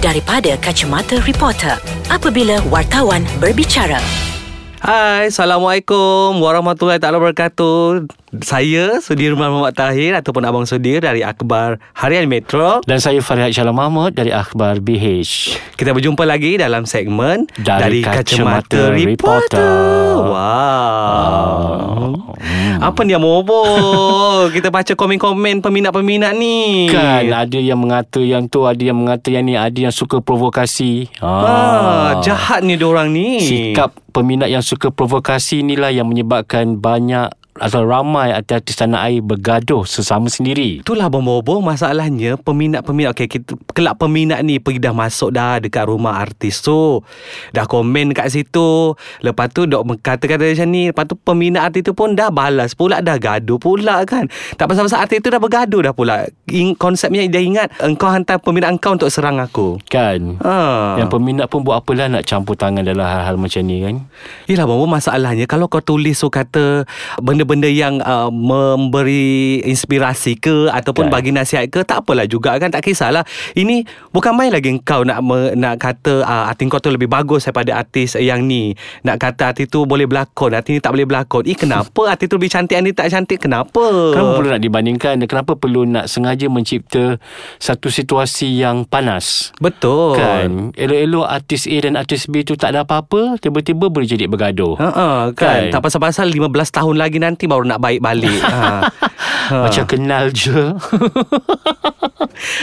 daripada kacamata reporter apabila wartawan berbicara. Hai, Assalamualaikum warahmatullahi taala wabarakatuh. Saya Sudirman Muhammad Tahir ataupun Abang Sudir dari Akhbar Harian Metro. Dan saya Farihat Shalom Mahmud dari Akhbar BH. Kita berjumpa lagi dalam segmen Dari Kacamata Reporter. Wow. Apa ni yang mobo? Kita baca komen-komen peminat-peminat ni. Kan ada yang mengata yang tu, ada yang mengata yang ni, ada yang suka provokasi. Ah, jahat ni diorang ni. Sikap peminat yang suka provokasi inilah yang menyebabkan banyak atau ramai artis-artis tanah air bergaduh sesama sendiri. Itulah bobo masalahnya peminat-peminat okey kita kelak peminat ni pergi dah masuk dah dekat rumah artis tu. Dah komen kat situ. Lepas tu dok kata-kata macam ni, lepas tu peminat artis tu pun dah balas pula dah gaduh pula kan. Tak pasal-pasal artis tu dah bergaduh dah pula. In, konsepnya dia ingat engkau hantar peminat engkau untuk serang aku. Kan? Ha. Yang peminat pun buat apalah nak campur tangan dalam hal-hal macam ni kan? Yelah bobo masalahnya kalau kau tulis so kata benda-benda yang uh, memberi inspirasi ke ataupun Kan. bagi nasihat ke tak apalah juga kan tak kisahlah. Ini bukan main lagi kau nak me, nak kata uh, artis kau tu lebih bagus daripada artis yang ni. Nak kata artis tu boleh berlakon, artis ni tak boleh berlakon. Eh kenapa artis tu lebih cantik, ni tak cantik? Kenapa? Kenapa perlu nak dibandingkan kenapa perlu nak sengaja mencipta satu situasi yang panas? Betul. Kan Elok-elok artis A dan artis B tu tak ada apa-apa Tiba-tiba boleh jadi bergaduh Ha kan? kan. Kan? Tak pasal-pasal 15 tahun lagi nanti baru nak baik balik. ha. Ha. Macam kenal je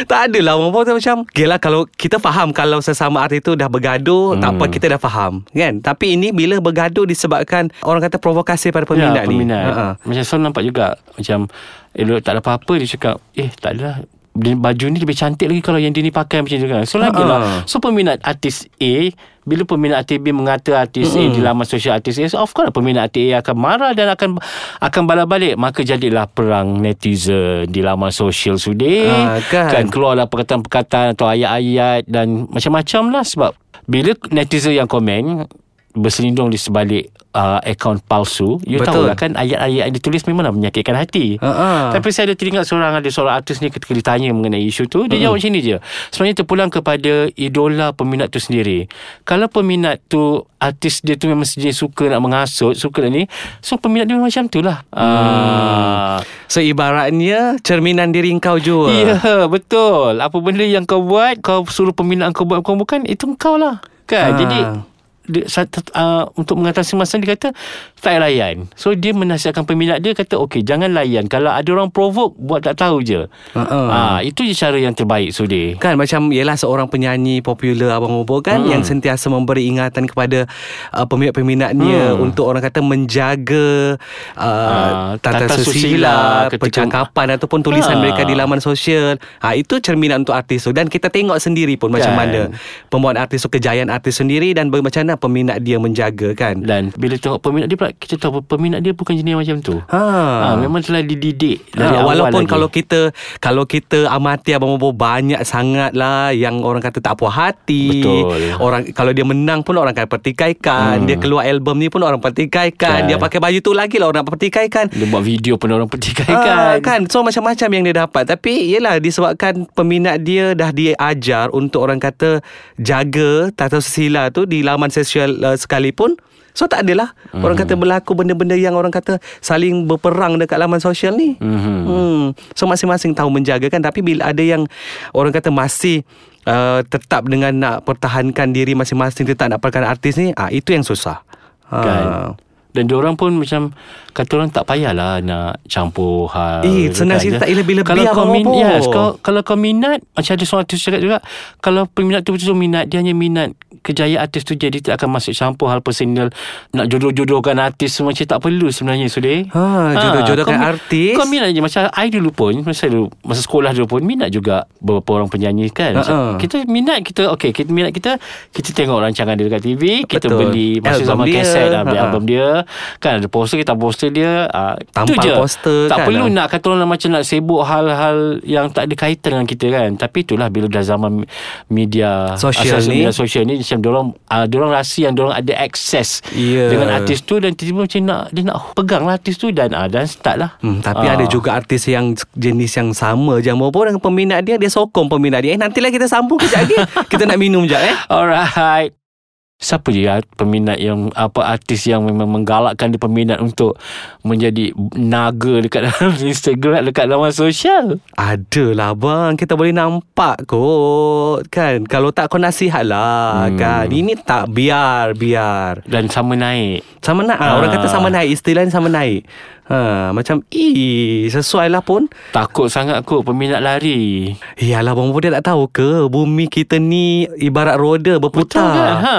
Tak adalah orang pun macam Okay lah kalau kita faham Kalau sesama artis tu dah bergaduh hmm. Tak apa kita dah faham Kan Tapi ini bila bergaduh Disebabkan Orang kata provokasi pada peminat ya, ni peminat. Ha-ha. Macam Sol nampak juga Macam Elok tak ada apa-apa Dia cakap Eh tak adalah Baju ni lebih cantik lagi Kalau yang dia ni pakai macam tu kan. So lagi Ha. lah So peminat artis A Bila peminat artis B Mengata artis A Di laman sosial artis A so Of course peminat artis A Akan marah dan akan Akan balik-balik Maka jadilah perang netizen Di laman sosial sudah Ha, kan. kan keluarlah perkataan-perkataan Atau ayat-ayat Dan macam-macam lah Sebab Bila netizen yang komen berselindung di sebalik uh, akaun palsu you Betul. tahu lah kan ayat-ayat yang ditulis memanglah menyakitkan hati Ha-ha. tapi saya ada teringat seorang ada seorang artis ni ketika ditanya mengenai isu tu dia jawab macam ni je sebenarnya terpulang kepada idola peminat tu sendiri kalau peminat tu artis dia tu memang sejenis suka nak menghasut suka nak ni so peminat dia memang macam tu lah Ah. So ibaratnya Cerminan diri kau juga Ya betul Apa benda yang kau buat Kau suruh peminat kau buat Kau bukan Itu kau lah Ah. Kan Jadi dia, uh, untuk mengatasi masalah dia kata tak payah layan so dia menasihatkan peminat dia kata okey jangan layan kalau ada orang provoke buat tak tahu je Ha-ha. uh, itu je cara yang terbaik Sudi Kan macam Yelah seorang penyanyi popular Abang Bobo kan Hmm. Yang sentiasa memberi ingatan kepada uh, Peminat-peminatnya Hmm. Untuk orang kata menjaga uh, Ah, Tata, tata susila, susila Percakapan Ataupun tulisan Ah. mereka di laman sosial ha, Itu cerminan untuk artis tu Dan kita tengok sendiri pun Macam Kan. mana Pembuat artis tu Kejayaan artis sendiri Dan macam mana peminat dia menjaga kan dan bila tengok peminat dia pula kita tahu peminat dia bukan jenis macam tu Ha. Ah, memang telah dididik dari Ha, awal walaupun lagi. kalau kita kalau kita amati abang Bobo banyak sangat lah yang orang kata tak puas hati. Betul. Orang kalau dia menang pun orang akan pertikaikan. Hmm. Dia keluar album ni pun orang pertikaikan. Kan. Dia pakai baju tu lagi lah orang pertikaikan. dia buat video pun orang pertikaikan Ah, kan So macam-macam yang dia dapat Tapi yelah Disebabkan peminat dia Dah diajar Untuk orang kata Jaga Tata susila tu Di laman sosial uh, sekalipun So tak adalah mm. Orang kata berlaku benda-benda yang orang kata Saling berperang dekat laman sosial ni Mhm. hmm. So masing-masing tahu menjaga kan Tapi bila ada yang Orang kata masih uh, Tetap dengan nak pertahankan diri masing-masing Tetap nak perkan artis ni ah Itu yang susah Kan. Ah. Dan diorang pun macam Kata orang tak payahlah Nak campur hal Eh, senang cerita ya. tak lebih-lebih Kalau kau min, yes, kalau, kalau kau minat Macam ada seorang artis cakap juga Kalau peminat tu betul-betul minat Dia hanya minat Kejayaan artis tu Jadi tak akan masuk campur Hal personal Nak jodoh-jodohkan artis Semua macam tak perlu sebenarnya Sudir Ha, jodoh-jodohkan kau mi- artis. Kau minat je Macam I dulu pun Masa dulu Masa sekolah dulu pun Minat juga Beberapa orang penyanyi kan Ha-ha. Kita minat kita Okay kita minat kita Kita tengok rancangan dia dekat TV Kita Betul. beli Masa Album zaman dia. kaset ah, Beli Ha-ha. album dia Kan ada poster kita poster dia uh, Tampal je poster Tak kan, perlu ah. nak kata orang macam nak sibuk hal-hal Yang tak ada kaitan dengan kita kan Tapi itulah Bila dah zaman media Sosial ni. Media sosial ni Macam macam diorang uh, diorang rasa yang diorang ada akses Ya. dengan artis tu dan tiba-tiba macam nak dia nak pegang lah artis tu dan uh, dan start lah. Hmm, tapi Ah. ada juga artis yang jenis yang sama je Mopo dengan peminat dia dia sokong peminat dia. Eh nantilah kita sambung kejap lagi. kita nak minum jap eh. Alright. Siapa je ya peminat yang apa artis yang memang menggalakkan dia peminat untuk menjadi naga dekat dalam Instagram dekat laman sosial? Adalah bang Kita boleh nampak kot Kan Kalau tak kau nasihat lah hmm. Kan Ini tak biar Biar Dan sama naik. Sama naik ah. Ah. Orang kata sama naik Istilahnya sama naik ha, Macam Ih Sesuai lah pun Takut sangat kot peminat lari. Yalah bang Dia tak tahu ke Bumi kita ni Ibarat roda berputar Betul kan? Ha.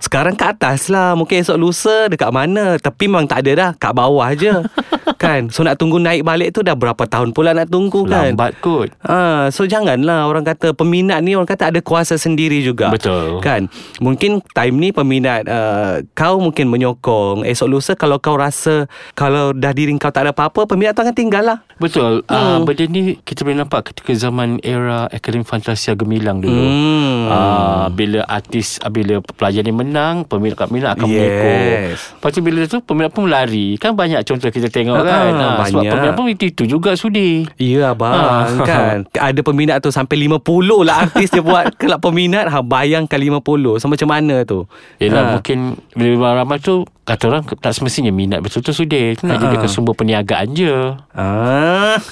Sekarang kat atas lah Mungkin esok lusa Dekat mana Tapi memang tak ada dah Kat bawah je Kan So nak tunggu naik balik tu Dah berapa tahun pula nak tunggu kan Lambat kot. Ha, so janganlah orang kata peminat ni orang kata ada kuasa sendiri juga. Betul. Kan? Mungkin time ni peminat uh, kau mungkin menyokong. Esok lusa kalau kau rasa kalau dah diri kau tak ada apa-apa, peminat tu akan tinggal lah. Betul. Hmm. Uh, benda ni kita boleh nampak ketika zaman era Akademi Fantasia Gemilang dulu. Hmm. Ah, bila artis ah, bila pelajar ni menang, peminat-peminat akan Yes. mengikut. Lepas tu bila tu peminat pun lari. Kan banyak contoh kita tengok Ah, kan. Ah, sebab banyak. peminat pun itu juga sudi. Ya abang Ha. kan Ada peminat tu Sampai 50 lah Artis dia buat Kelab peminat ha, Bayangkan 50 So macam mana tu Yelah Ha. mungkin bila ramai tu kata orang tak semestinya minat betul-betul sudi. Itu nak Ha. jadi sumber perniagaan je. Ah.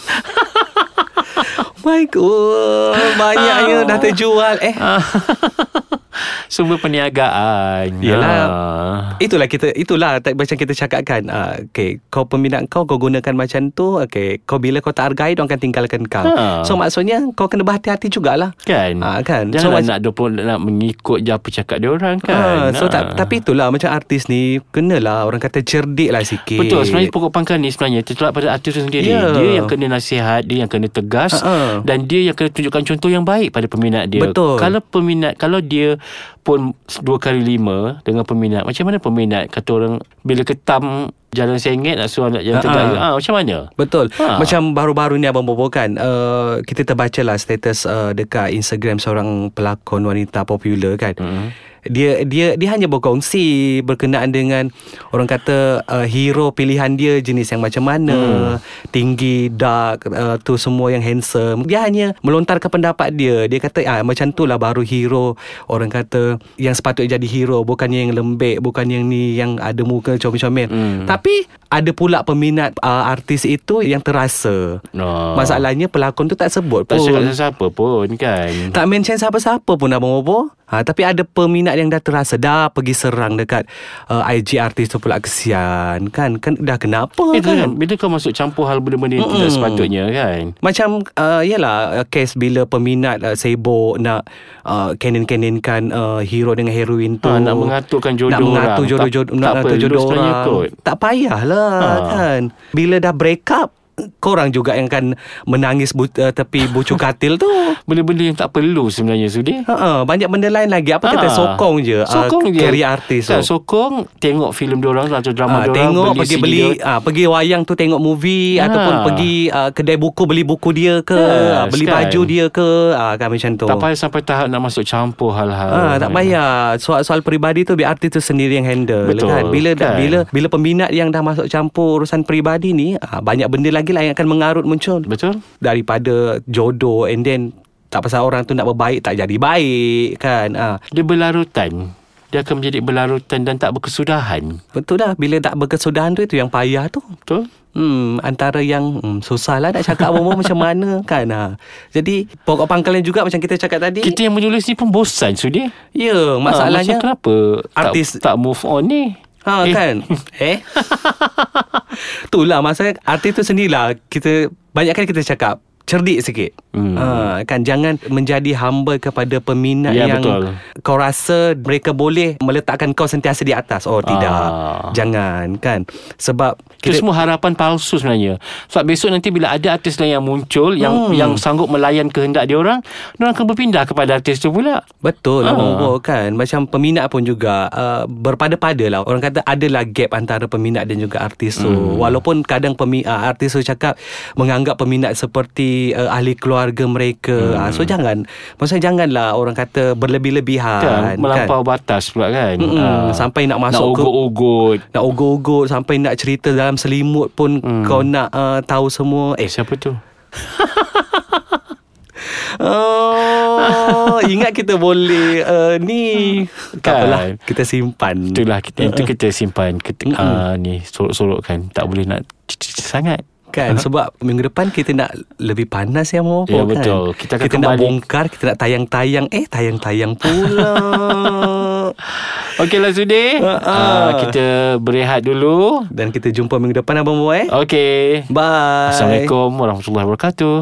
My God Banyaknya dah terjual Eh sumber perniagaan. Yelah. Ah. Itulah kita itulah tak- macam kita cakapkan uh, okay, kau peminat kau kau gunakan macam tu okay, kau bila kau tak hargai dia akan tinggalkan kau Ha. so maksudnya kau kena berhati-hati jugalah Kan Ah, kan. Jangan So, so, mac- nak, nak, nak mengikut je apa cakap dia orang Ah, kan so tak, Ah. tapi itulah macam artis ni kenalah orang kata cerdik lah sikit Betul sebenarnya pokok pangkal ni sebenarnya tertolak pada artis tu sendiri. Ya. Dia yang kena nasihat, dia yang kena tegas Ha-ha. dan dia yang kena tunjukkan contoh yang baik pada peminat dia. Betul. Kalau peminat kalau dia pun dua kali lima dengan peminat, macam mana peminat kata orang bila ketam jalan sengit nak suruh nak jalan Ha-ha. tegak. Ah macam mana? Betul Ha. Macam baru-baru ni Abang Bobo kan uh, Kita terbaca lah status uh, Dekat Instagram seorang pelakon wanita popular kan Hmm. Dia dia dia hanya berkongsi berkenaan dengan orang kata uh, hero pilihan dia jenis yang macam mana Hmm. tinggi dark uh, tu semua yang handsome dia hanya melontarkan pendapat dia dia kata ah macam tu lah baru hero orang kata yang sepatutnya jadi hero bukan yang lembek bukan yang ni yang ada muka comel-comel Hmm. tapi ada pula peminat uh, artis itu yang terasa No. masalahnya pelakon tu tak sebut tak pun cakap siapa pun kan. tak mention siapa-siapa pun Abang Bobo ha, Tapi ada peminat yang dah terasa Dah pergi serang dekat uh, IG artis tu pula Kesian kan Kan dah kenapa Eh, kan kan? Bila kau masuk campur hal benda-benda yang tidak Mm-mm. sepatutnya kan macam uh, Yalah uh, Kes bila peminat uh, Sibuk Nak uh, Canon-canonkan uh, Hero dengan heroin tu Ha, nak mengaturkan jodoh Nak mengatur orang. jodoh-jodoh Tak- Nak tak mengatur perlu jodoh sebenarnya orang kot. Tak payahlah Ha. kan Bila dah break up Korang juga yang akan Menangis bu- uh, tepi bucu katil tu Benda-benda yang tak perlu sebenarnya Sudi Ha, banyak benda lain lagi. Apa kita Ha. sokong je Sokong uh, je Carry artis tu. kan, Sokong Tengok filem diorang Atau Ah, drama diorang tengok beli pergi CD beli ah, pergi wayang tu tengok movie Ha. ataupun pergi ah, kedai buku beli buku dia ke ah, beli kan. baju dia ke ah, kan macam tu Tak payah sampai tahap Nak masuk campur hal-hal Ah, tak payah soal-soal peribadi tu biar artis tu sendiri yang handle Betul, kan bila kan. bila bila peminat yang dah masuk campur urusan peribadi ni ah, banyak benda lagi lah yang akan mengarut muncul. Betul. Daripada jodoh and then tak pasal orang tu nak berbaik tak jadi baik kan? Ah. Dia berlarutan. Dia akan menjadi berlarutan Dan tak berkesudahan. Betul dah bila tak berkesudahan tu itu yang payah tu. Betul. Hmm, antara yang hmm, susah lah nak cakap apa-apa macam mana kan? Ha. Jadi pokok pangkalnya juga macam kita cakap tadi. Kita yang menulis ni pun bosan Sudi. Ya masalahnya ha, Macam kenapa artis- tak, tak move on ni Ha Eh. kan? Eh? Itulah masalahnya Artis tu sendirilah. Kita Banyak kali kita cakap Cerdik sikit Hmm. ha, Kan jangan menjadi hamba kepada peminat Ya, yang betul. Kau rasa mereka boleh Meletakkan kau sentiasa di atas Oh tidak Ah. Jangan kan Sebab Itu semua harapan palsu sebenarnya Sebab besok nanti bila ada artis lain yang muncul Yang Hmm. yang sanggup melayan kehendak dia orang Dia akan berpindah kepada artis tu pula Betul lah Ah. Bobo kan Macam peminat pun juga uh, Berpada-pada lah Orang kata adalah gap Antara peminat dan juga artis tu Hmm. Walaupun kadang pemi, uh, artis tu cakap Menganggap peminat seperti uh, ahli keluarga mereka. Hmm. Uh, so jangan maksudnya janganlah orang kata berlebih-lebihan kan, melampau kan. batas pula kan. Mm-mm, Ah. sampai nak nak masuk ke ugut-ugut. nak ugut-ugut sampai nak cerita dalam selimut pun Hmm. kau nak uh, tahu semua. Eh, Siapa tu? oh, ingat kita boleh uh, ni tak Kan. apalah kita simpan. Itulah kita, itu kita simpan kita, uh, ni sorok-sorok kan. Tak boleh nak sangat. Kan sebab minggu depan kita nak lebih panas ya mau Ya, kan. betul. Kita akan kita nak bongkar, kita nak tayang-tayang. Eh tayang-tayang pula. Okeylah Sudi. Ah, ah. Uh, kita berehat dulu. Dan kita jumpa minggu depan abang boy. Okey. Bye. Assalamualaikum warahmatullahi wabarakatuh.